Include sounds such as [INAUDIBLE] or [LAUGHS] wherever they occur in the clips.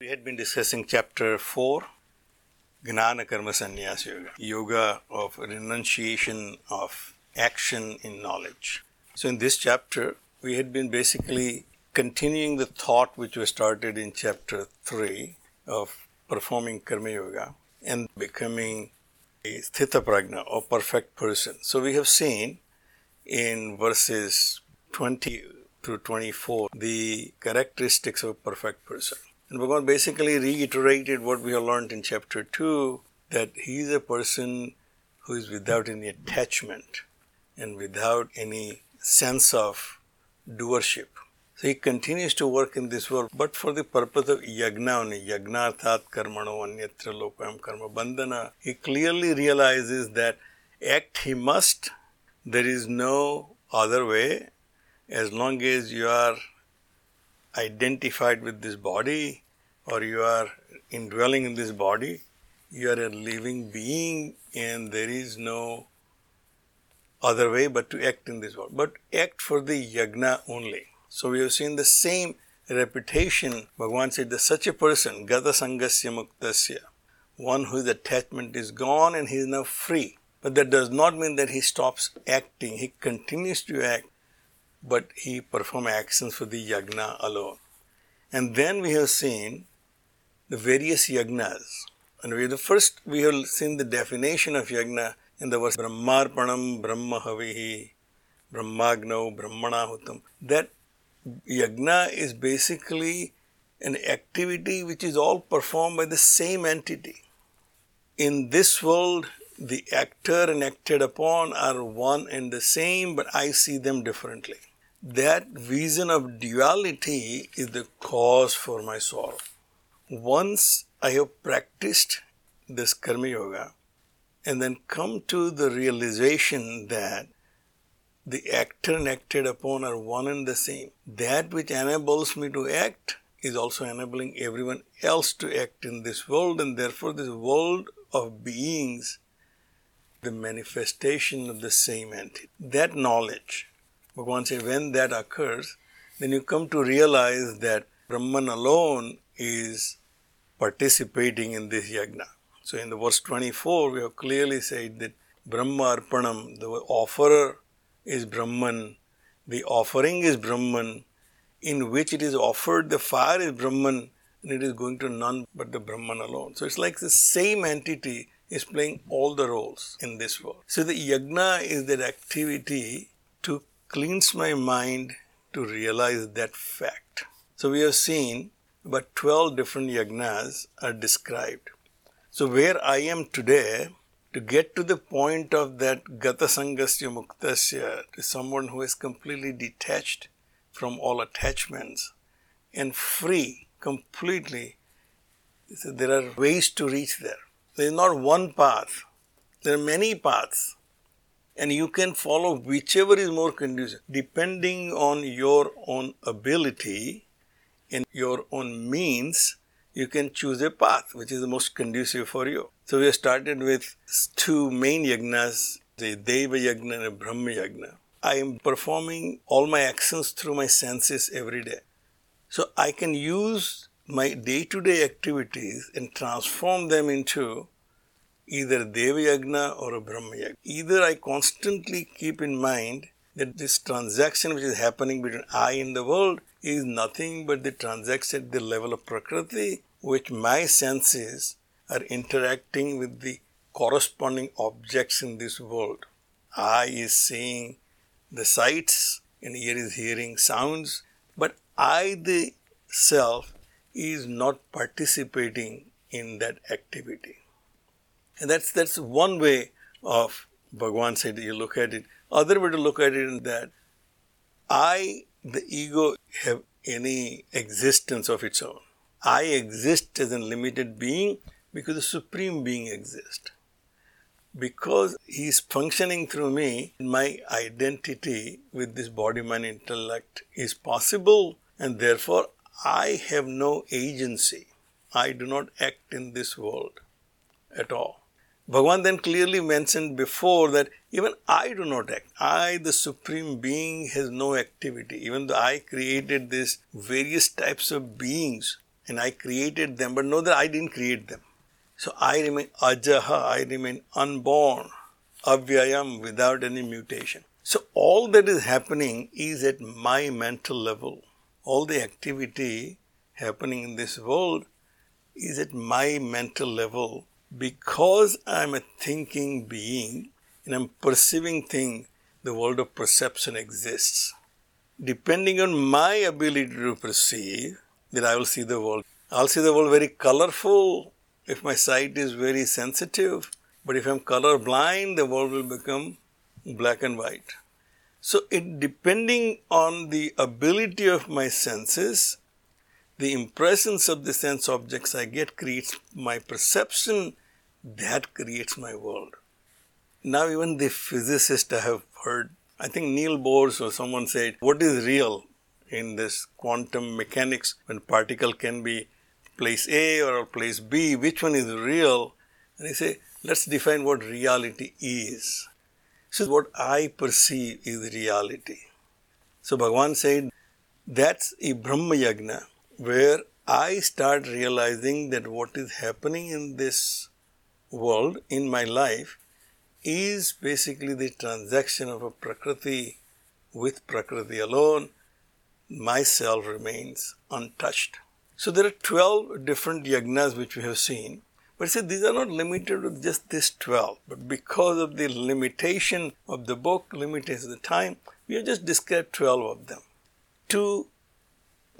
We had been discussing chapter 4, Gnana Karma Sannyas Yoga, yoga of renunciation of action in knowledge. So, in this chapter, we had been basically continuing the thought which was started in chapter 3 of performing Karma Yoga and becoming a Sthita Prajna or perfect person. So, we have seen in verses 20 through 24 the characteristics of a perfect person. And Bhagavan basically reiterated what we have learned in chapter 2 that he is a person who is without any attachment and without any sense of doership. So he continues to work in this world, but for the purpose of yagna only, yagnarthat karmano anyatra lokam karma bandhana. He clearly realizes that act he must, there is no other way. As long as you are identified with this body or you are indwelling in this body, you are a living being and there is no other way but to act in this world. But act for the yagna only. So we have seen the same reputation. Bhagavan said that such a person, gata sangasya muktasya, one whose attachment is gone and he is now free. But that does not mean that he stops acting. He continues to act, but he performs actions for the yagna alone. And then we have seen the various yagnas. And we the first we have seen the definition of yagna in the verse Brahmarpanam Brahmahavihi Brahmagno Brahmanahutam. That yagna is basically an activity which is all performed by the same entity. In this world, the actor and acted upon are one and the same, but I see them differently. That vision of duality is the cause for my sorrow. Once I have practiced this Karma Yoga, and then come to the realization that the actor and acted upon are one and the same. That which enables me to act is also enabling everyone else to act in this world, and therefore, this world of beings, the manifestation of the same entity. That knowledge, Bhagavan says, when that occurs, then you come to realize that Brahman alone is participating in this yagna. So in the verse 24, we have clearly said that Brahma Arpanam, the offerer is Brahman, the offering is Brahman, in which it is offered, the fire is Brahman, and it is going to none but the Brahman alone. So it's like the same entity is playing all the roles in this world. So the yagna is that activity to cleanse my mind to realize that fact. So we have seen about 12 different yagnas are described. So, where I am today, to get to the point of that gata sangasya muktasya, to someone who is completely detached from all attachments and free completely, so there are ways to reach there. There is not one path, there are many paths. And you can follow whichever is more conducive, depending on your own ability and your own means you can choose a path which is the most conducive for you. So we have started with two main yagnas, the Deva Yagna and a Brahma Yagna. I am performing all my actions through my senses every day. So I can use my day to day activities and transform them into either Deva Yagna or a Brahma Yagna. Either I constantly keep in mind that this transaction which is happening between I and the world is nothing but the transaction at the level of Prakriti, which my senses are interacting with the corresponding objects in this world. eye is seeing the sights and ear is hearing sounds, but I, the self, is not participating in that activity. And that's, that's one way of Bhagavan said you look at it. Other way to look at it is that I, the ego, have any existence of its own. I exist as a limited being because the Supreme Being exists. Because He is functioning through me, my identity with this body, mind, intellect is possible, and therefore I have no agency. I do not act in this world at all. Bhagavan then clearly mentioned before that even I do not act. I, the Supreme Being, has no activity. Even though I created these various types of beings and I created them, but know that I didn't create them. So I remain ajaha, I remain unborn, avyayam, without any mutation. So all that is happening is at my mental level. All the activity happening in this world is at my mental level because I'm a thinking being and I'm perceiving thing, the world of perception exists. Depending on my ability to perceive, that I will see the world. I'll see the world very colorful if my sight is very sensitive, but if I'm color blind, the world will become black and white. So it depending on the ability of my senses, the impressions of the sense objects I get creates my perception that creates my world. Now, even the physicists I have heard, I think Neil Bohr or someone said, What is real in this quantum mechanics when particle can be place A or place B? Which one is real? And he say, Let's define what reality is. So, what I perceive is reality. So, Bhagavan said, That's a Brahma Yagna where I start realizing that what is happening in this world in my life is basically the transaction of a Prakriti with Prakriti alone. Myself remains untouched. So there are 12 different yagnas which we have seen. But see, these are not limited to just this 12. But because of the limitation of the book, limitation of the time, we have just described 12 of them. To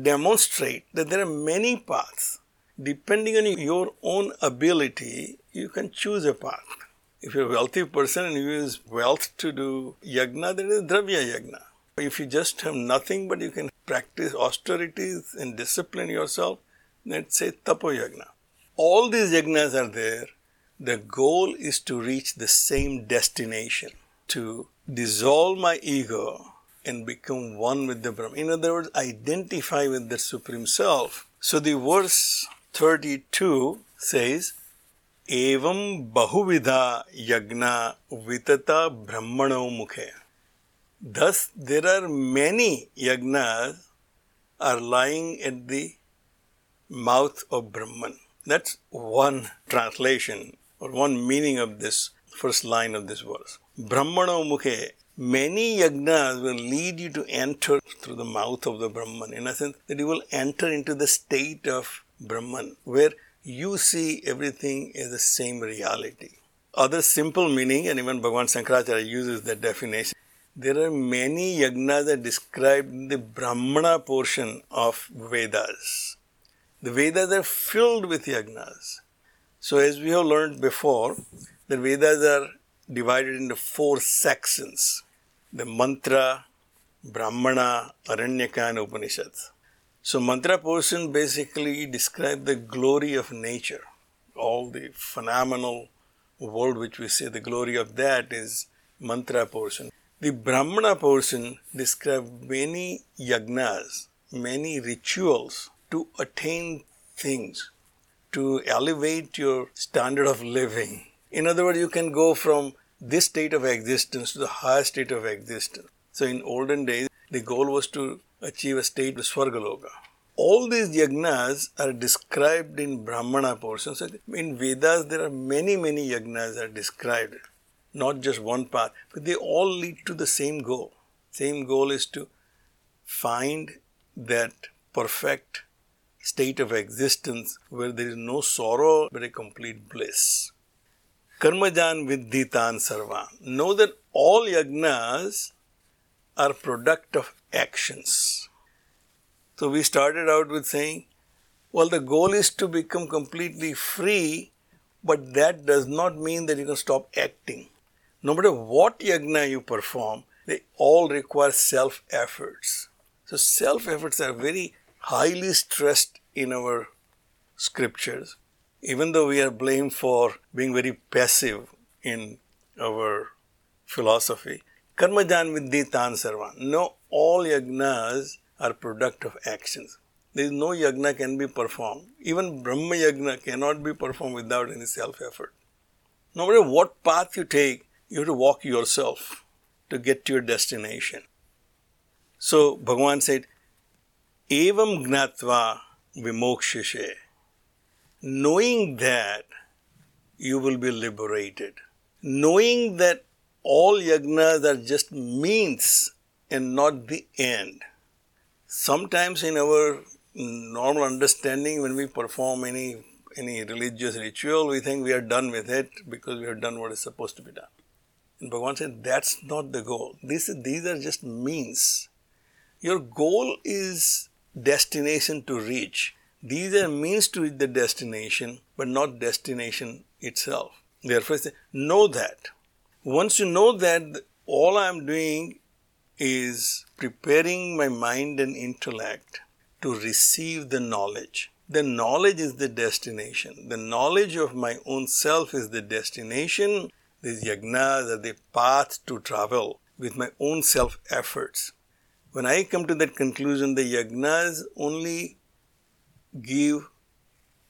demonstrate that there are many paths depending on your own ability, you can choose a path. If you're a wealthy person and you use wealth to do yagna, then it is dravya yagna. If you just have nothing but you can practice austerities and discipline yourself, let's say tapo yagna. All these yagnas are there. The goal is to reach the same destination, to dissolve my ego and become one with the Brahman. In other words, identify with the Supreme Self. So the verse 32 says, Evam Bahuvidha Yagna Vitata Brahmano Mukhe. Thus, there are many yagnas are lying at the mouth of Brahman. That's one translation or one meaning of this first line of this verse. Brahmano mukhe. Many yagnas will lead you to enter through the mouth of the Brahman, in a sense that you will enter into the state of Brahman, where you see everything as the same reality. Other simple meaning, and even Bhagavan Shankaracharya uses that definition. There are many yagnas that describe the Brahmana portion of Vedas. The Vedas are filled with yagnas. So, as we have learned before, the Vedas are divided into four sections the mantra, Brahmana, Aranyaka, and Upanishads. So, mantra portion basically describe the glory of nature, all the phenomenal world which we see, the glory of that is mantra portion. The Brahmana portion describe many yagnas, many rituals to attain things, to elevate your standard of living. In other words, you can go from this state of existence to the higher state of existence. So, in olden days, the goal was to achieve a state of Swargaloka. All these yagnas are described in Brahmana portions. In Vedas, there are many, many yagnas are described, not just one path, but they all lead to the same goal. Same goal is to find that perfect state of existence where there is no sorrow but a complete bliss. Karmajan viddhitan sarva. Know that all yagnas are product of actions. So we started out with saying, well, the goal is to become completely free, but that does not mean that you can stop acting. No matter what yagna you perform, they all require self efforts. So self efforts are very highly stressed in our scriptures, even though we are blamed for being very passive in our philosophy, karmajan vidditan sarvan. No, all yagnas are product of actions. There is no yagna can be performed. Even Brahma yagna cannot be performed without any self effort. No matter what path you take, you have to walk yourself to get to your destination. So Bhagavan said, Evam gnatva vimokshashe. Knowing that you will be liberated. Knowing that all yagnas are just means and not the end. Sometimes in our normal understanding, when we perform any any religious ritual, we think we are done with it because we have done what is supposed to be done. And Bhagavan said that's not the goal. This, these are just means. Your goal is destination to reach. These are means to reach the destination, but not destination itself. Therefore, say, know that. Once you know that, all I am doing is preparing my mind and intellect to receive the knowledge. The knowledge is the destination. The knowledge of my own self is the destination. These yagnas are the path to travel with my own self efforts. When I come to that conclusion, the yagnas only give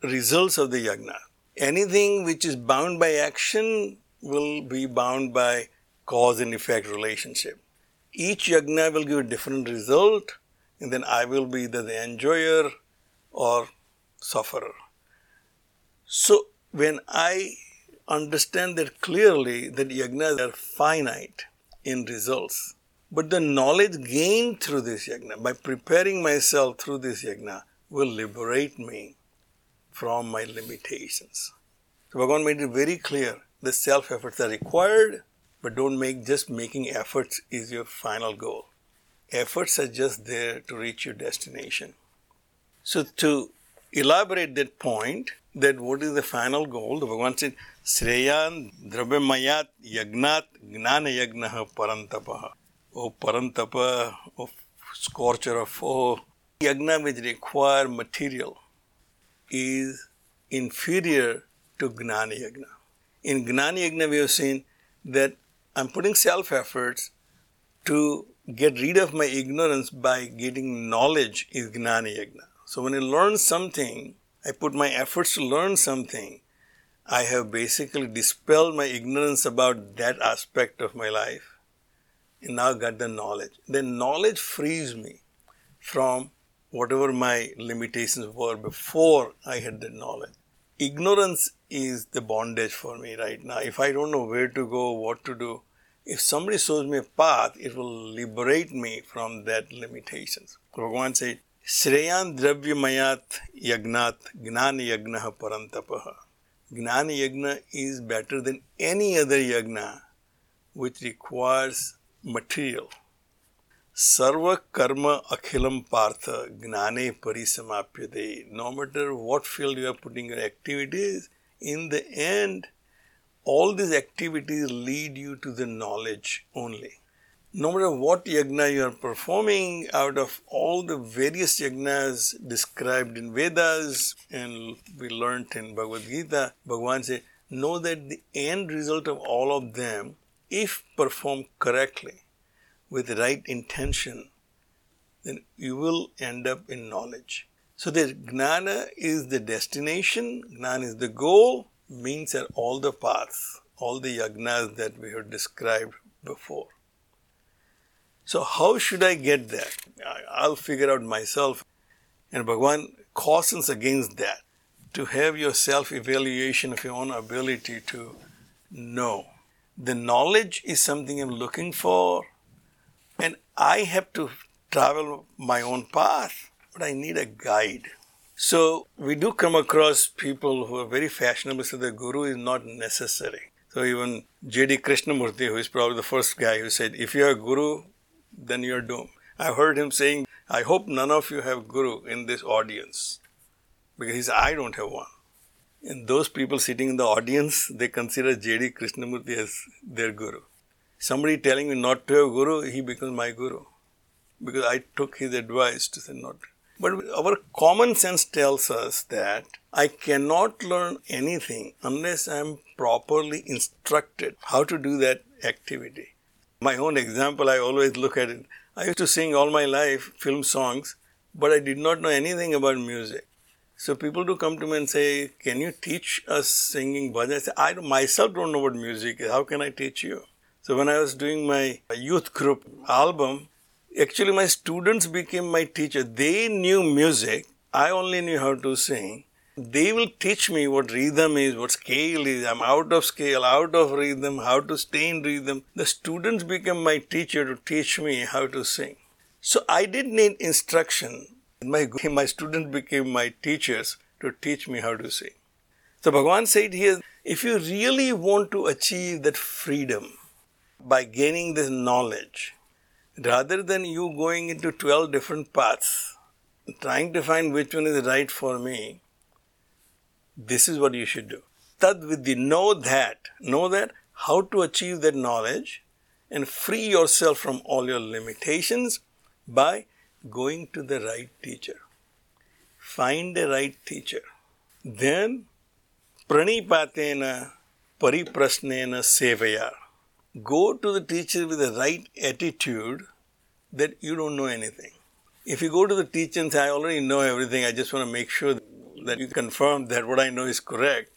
results of the yagna. Anything which is bound by action will be bound by cause and effect relationship. Each yagna will give a different result, and then I will be either the enjoyer or sufferer. So, when I understand that clearly that yagnas are finite in results, but the knowledge gained through this yagna, by preparing myself through this yagna, will liberate me from my limitations. So Bhagavan made it very clear the self efforts are required, but don't make just making efforts is your final goal. Efforts are just there to reach your destination. So to elaborate that point, that what is the final goal, the Bhagavan said, Sreyan Dravyamayat Yagnat Gnana Yagnaha Parantapaha. O Parantapa, O scorcher of foe, yagna which require material is inferior to Gnani Yagna. In Gnani Yagna, we have seen that I'm putting self efforts to get rid of my ignorance by getting knowledge is Gnani Yagna. So when I learn something, I put my efforts to learn something, I have basically dispelled my ignorance about that aspect of my life and now got the knowledge. Then knowledge frees me from whatever my limitations were before I had the knowledge. Ignorance is the bondage for me right now. If I don't know where to go, what to do, if somebody shows me a path, it will liberate me from that limitations. Bhagavan said, Shreyan Dravyamayat Yagnat Gnani Yagnaha Parantapaha. Gnani Yagna is better than any other yagna which requires material. Sarva karma akhilam partha gnane parisamapyate. No matter what field you are putting your activities, in the end, all these activities lead you to the knowledge only. No matter what yagna you are performing, out of all the various yagnas described in Vedas and we learnt in Bhagavad Gita, Bhagavan said, know that the end result of all of them, if performed correctly, with the right intention, then you will end up in knowledge. So the gnana is the destination, gnana is the goal, means are all the paths, all the yagnas that we have described before. So how should I get there? I'll figure out myself. And Bhagavan cautions against that. To have your self evaluation of your own ability to know. The knowledge is something I'm looking for, I have to travel my own path, but I need a guide. So we do come across people who are very fashionable, so the guru is not necessary. So even J.D. Krishnamurti, who is probably the first guy who said, if you are a guru, then you're doomed. I've heard him saying, I hope none of you have guru in this audience. Because he said, I don't have one. And those people sitting in the audience, they consider J.D. Krishnamurti as their guru. Somebody telling me not to have guru, he becomes my guru. Because I took his advice to say not. But our common sense tells us that I cannot learn anything unless I am properly instructed how to do that activity. My own example, I always look at it. I used to sing all my life film songs, but I did not know anything about music. So people do come to me and say, "Can you teach us singing bhajan?" I say, "I myself don't know what music is. How can I teach you?" So when I was doing my youth group album, actually my students became my teacher. They knew music. I only knew how to sing. They will teach me what rhythm is, what scale is. I'm out of scale, out of rhythm, how to stay in rhythm. The students became my teacher to teach me how to sing. So I didn't need instruction my, [LAUGHS] my students became my teachers to teach me how to sing. So Bhagavan said here, if you really want to achieve that freedom by gaining this knowledge, rather than you going into 12 different paths, trying to find which one is right for me, this is what you should do. Tad vidhi, know that, know that how to achieve that knowledge and free yourself from all your limitations by going to the right teacher. Find the right teacher. Then, pranipatena pariprasnena sevaya. Go to the teacher with the right attitude that you don't know anything. If you go to the teacher and say, I already know everything, I just want to make sure that you confirm that what I know is correct,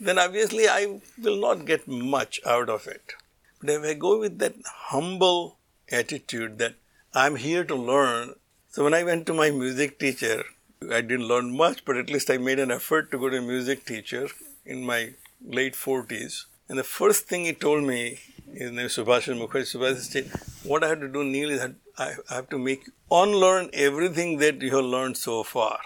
then obviously I will not get much out of it. But if I go with that humble attitude that I'm here to learn so when I went to my music teacher, I didn't learn much, but at least I made an effort to go to a music teacher in my late 40s. And the first thing he told me, his name is Subhash Mukherjee, Subhash said, what I have to do, Neil, is I have to make unlearn everything that you have learned so far.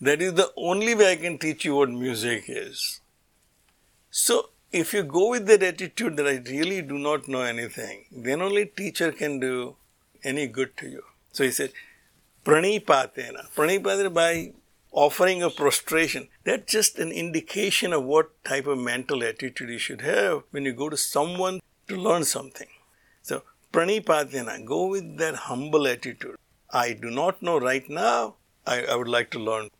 That is the only way I can teach you what music is. So if you go with that attitude that I really do not know anything, then only teacher can do any good to you. So he said, Pranipatena. Pranipatena by offering a prostration. That's just an indication of what type of mental attitude you should have when you go to someone to learn something. So Pranipatena, go with that humble attitude. I do not know right now. I, I would like to learn.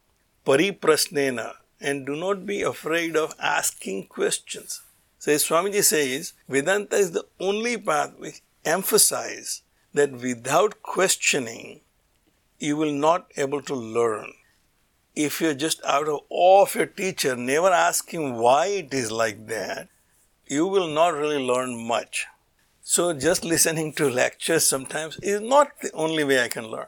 Pariprasnena, and do not be afraid of asking questions. So Swamiji says, Vedanta is the only path which emphasizes that without questioning, you will not able to learn. If you're just out of awe of your teacher, never ask him why it is like that, you will not really learn much. So just listening to lectures sometimes is not the only way I can learn.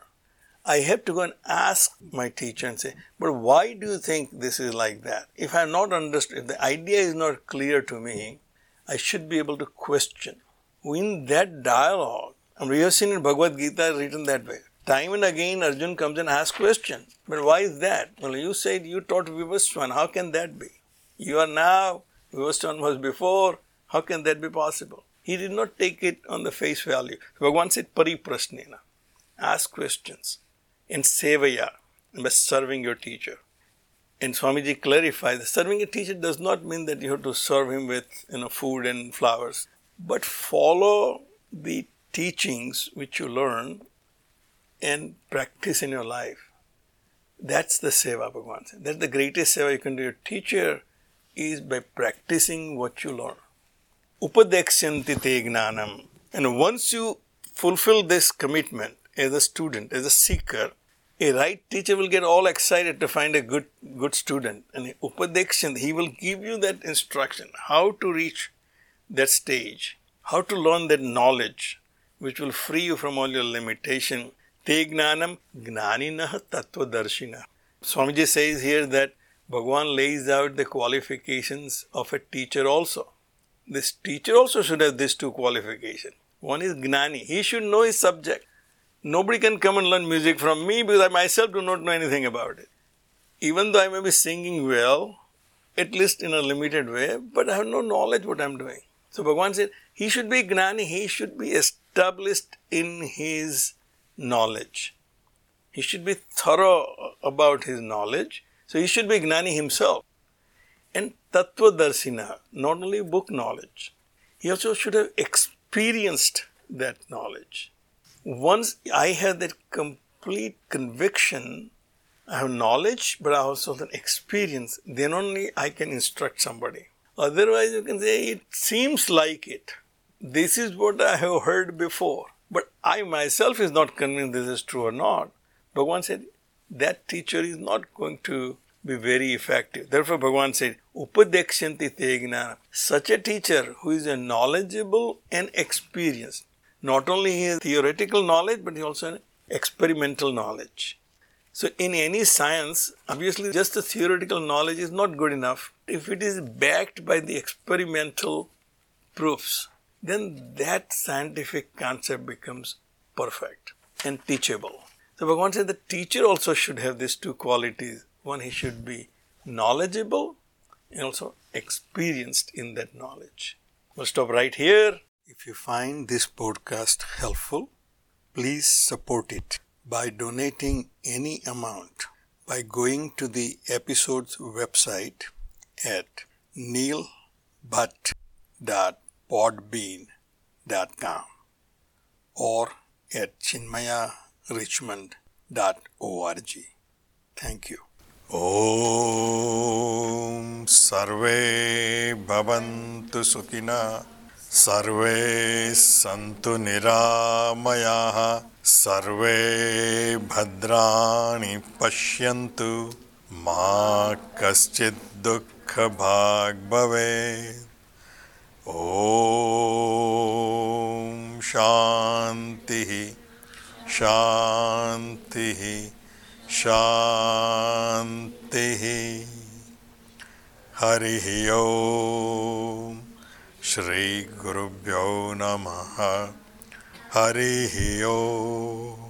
I have to go and ask my teacher and say, but why do you think this is like that? If I'm not understood, if the idea is not clear to me, I should be able to question. In that dialogue, and we have seen in Bhagavad Gita written that way. Time and again Arjun comes and asks question. But why is that? Well, you said you taught Vivaswan. How can that be? You are now, Vivaswan was before. How can that be possible? He did not take it on the face value. Bhagavan said pariprasnena. Ask questions. In sevaya, by serving your teacher. And Swamiji clarifies serving a teacher does not mean that you have to serve him with you know food and flowers, but follow the teachings which you learn and practice in your life. That's the seva, Bhagavan said. That's the greatest seva you can do. Your teacher is by practicing what you learn. Upadekshyanti te. And once you fulfill this commitment as a student, as a seeker, a right teacher will get all excited to find a good good student. And upadekshan, he will give you that instruction, how to reach that stage, how to learn that knowledge, which will free you from all your limitation. Te gnanam gnaninah tattvadarshina. Swamiji says here that Bhagavan lays out the qualifications of a teacher also. This teacher also should have these two qualifications. One is gnani. He should know his subject. Nobody can come and learn music from me because I myself do not know anything about it. Even though I may be singing well, at least in a limited way, but I have no knowledge what I'm doing. So Bhagavan said, he should be gnani, he should be established in his knowledge. He should be thorough about his knowledge. So he should be gnani himself. And tattva darsina, not only book knowledge, he also should have experienced that knowledge. Once I have that complete conviction, I have knowledge, but I also have an experience, then only I can instruct somebody. Otherwise, you can say it seems like it. This is what I have heard before, but I myself is not convinced this is true or not. Bhagavan said that teacher is not going to be very effective. Therefore, Bhagavan said, Upadekshanti te Such a teacher who is a knowledgeable and experienced. Not only he has theoretical knowledge, but he also has experimental knowledge. So, in any science, obviously, just the theoretical knowledge is not good enough. If it is backed by the experimental proofs, then that scientific concept becomes perfect and teachable. So, Bhagavan said the teacher also should have these two qualities. One, he should be knowledgeable and also experienced in that knowledge. We'll stop right here. If you find this podcast helpful, please support it by donating any amount by going to the episode's website at neilbhatt.podbean.com or at chinmayarichmond.org. Thank you. ॐ सर्वे भवन्तु सुखिनः सर्वे सन्तु निरामयाः सर्वे भद्राणि पश्यन्तु मा कश्चित् दुःखभाग् भवेत् ओम शांति शांति शांति। हरि ओ श्री गुरुभ्यो नमः। हरि ओम।